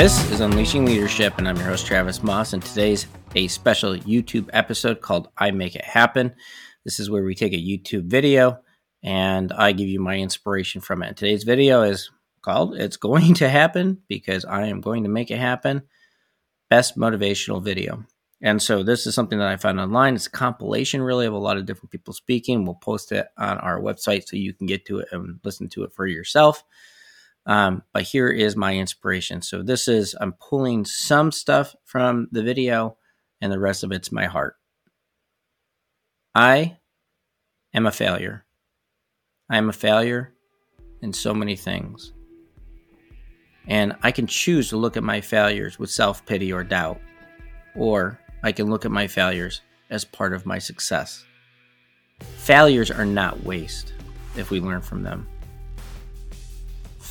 This is Unleashing Leadership, and I'm your host, Travis Maus. And today's a special YouTube episode called I Make It Happen. This is where we take a YouTube video and I give you my inspiration from it. And today's video is called It's Going to Happen because I am going to make it happen. Best motivational video. And so this is something that I found online. It's a compilation really of a lot of different people speaking. We'll post it on our website so you can get to it and listen to it for yourself. Um, but here is my inspiration. So this is I'm pulling some stuff from the video, and the rest of it's my heart. I am a failure. I am a failure in so many things. And I can choose to look at my failures with self pity or doubt, or I can look at my failures as part of my success. Failures are not waste if we learn from them.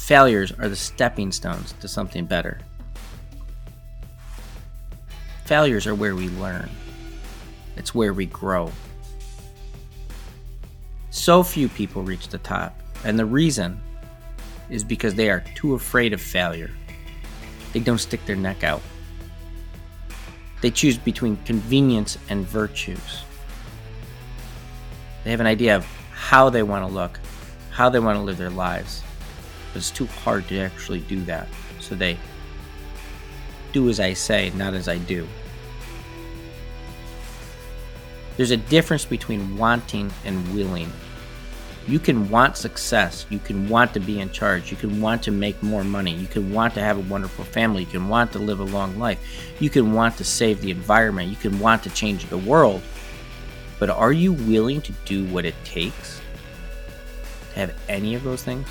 Failures are the stepping stones to something better. Failures are where we learn, it's where we grow. So few people reach the top, and the reason is because they are too afraid of failure. They don't stick their neck out. They choose between convenience and virtues. They have an idea of how they want to look, how they want to live their lives, but it's too hard to actually do that. So they do as I say, not as I do. There's a difference between wanting and willing. You can want success. You can want to be in charge. You can want to make more money. You can want to have a wonderful family. You can want to live a long life. You can want to save the environment. You can want to change the world. But are you willing to do what it takes to have any of those things?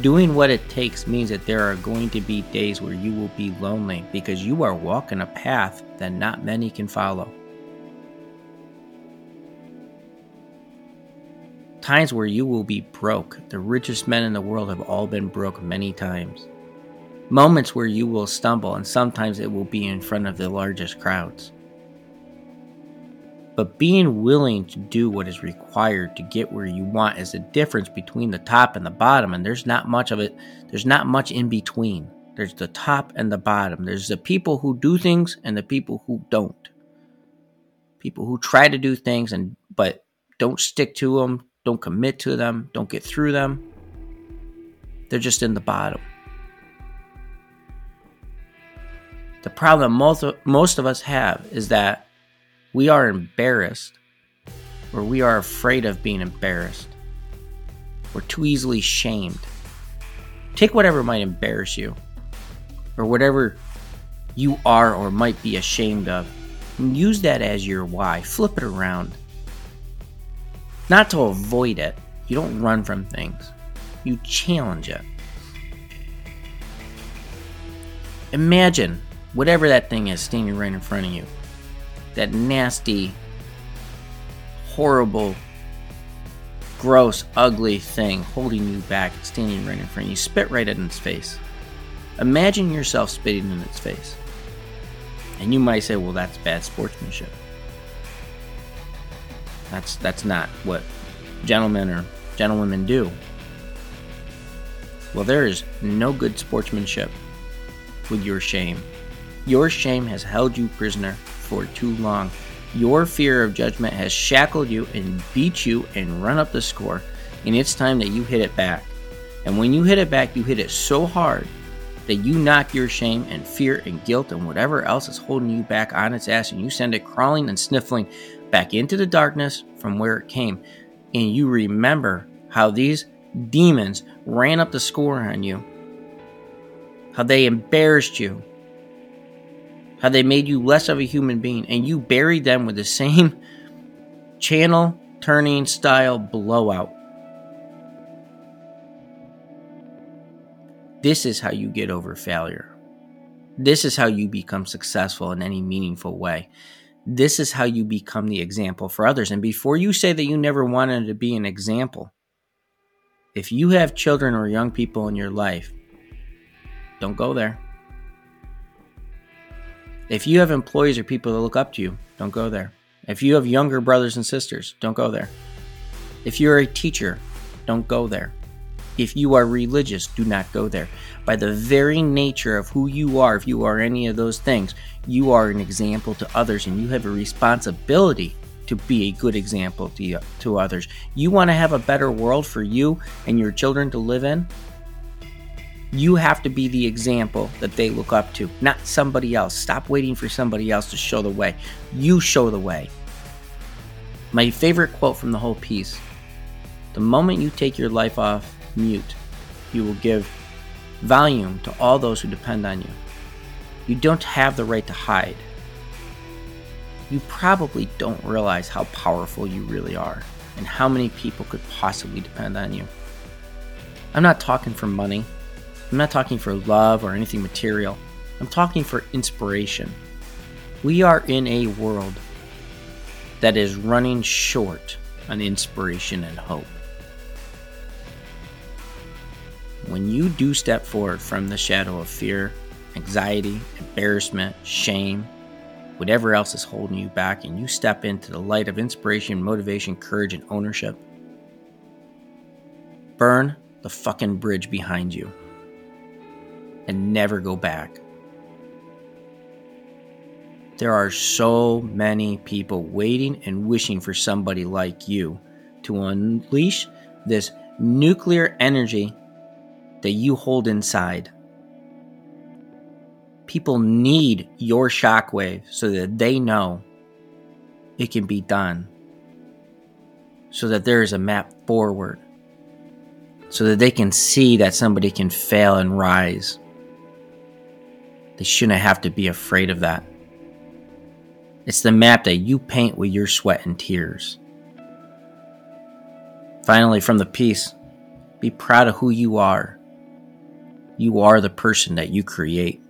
Doing what it takes means that there are going to be days where you will be lonely because you are walking a path that not many can follow. Times where you will be broke. The richest men in the world have all been broke many times. Moments where you will stumble, and sometimes it will be in front of the largest crowds. But being willing to do what is required to get where you want is the difference between the top and the bottom. And there's not much of it, there's not much in between. There's the top and the bottom. There's the people who do things and the people who don't. People who try to do things and but don't stick to them, don't commit to them, don't get through them. They're just in the bottom. The problem most of, most of us have is that we are embarrassed or we are afraid of being embarrassed. We're too easily shamed. Take whatever might embarrass you or whatever you are or might be ashamed of and use that as your why. Flip it around. Not to avoid it, you don't run from things, you challenge it. Imagine whatever that thing is standing right in front of you that nasty, horrible, gross, ugly thing holding you back, standing right in front of you. Spit right in its face. Imagine yourself spitting in its face. And you might say, well, that's bad sportsmanship. That's that's not what gentlemen or gentlewomen do. Well, there is no good sportsmanship with your shame. Your shame has held you prisoner for too long. Your fear of judgment has shackled you and beat you and run up the score, and it's time that you hit it back. And when you hit it back, you hit it so hard that you knock your shame and fear and guilt and whatever else is holding you back on its ass and you send it crawling and sniffling back into the darkness from where it came. And you remember how these demons ran up the score on you, how they embarrassed you, how they made you less of a human being, and you buried them with the same channel turning style blowout. This is how you get over failure. This is how you become successful in any meaningful way. This is how you become the example for others. And before you say that you never wanted to be an example, if you have children or young people in your life, don't go there. If you have employees or people that look up to you, don't go there. If you have younger brothers and sisters, don't go there. If you're a teacher, don't go there. If you are religious, do not go there. By the very nature of who you are, if you are any of those things, you are an example to others and you have a responsibility to be a good example to, to others. You want to have a better world for you and your children to live in? You have to be the example that they look up to, not somebody else. Stop waiting for somebody else to show the way. You show the way. My favorite quote from the whole piece the moment you take your life off mute, you will give volume to all those who depend on you. You don't have the right to hide. You probably don't realize how powerful you really are and how many people could possibly depend on you. I'm not talking for money. I'm not talking for love or anything material. I'm talking for inspiration. We are in a world that is running short on inspiration and hope. When you do step forward from the shadow of fear, anxiety, embarrassment, shame, whatever else is holding you back, and you step into the light of inspiration, motivation, courage, and ownership, burn the fucking bridge behind you and never go back. There are so many people waiting and wishing for somebody like you to unleash this nuclear energy that you hold inside. People need your shockwave so that they know it can be done. So that there is a map forward. So that they can see that somebody can fail and rise. They shouldn't have to be afraid of that. It's the map that you paint with your sweat and tears. Finally, from the piece, be proud of who you are. You are the person that you create.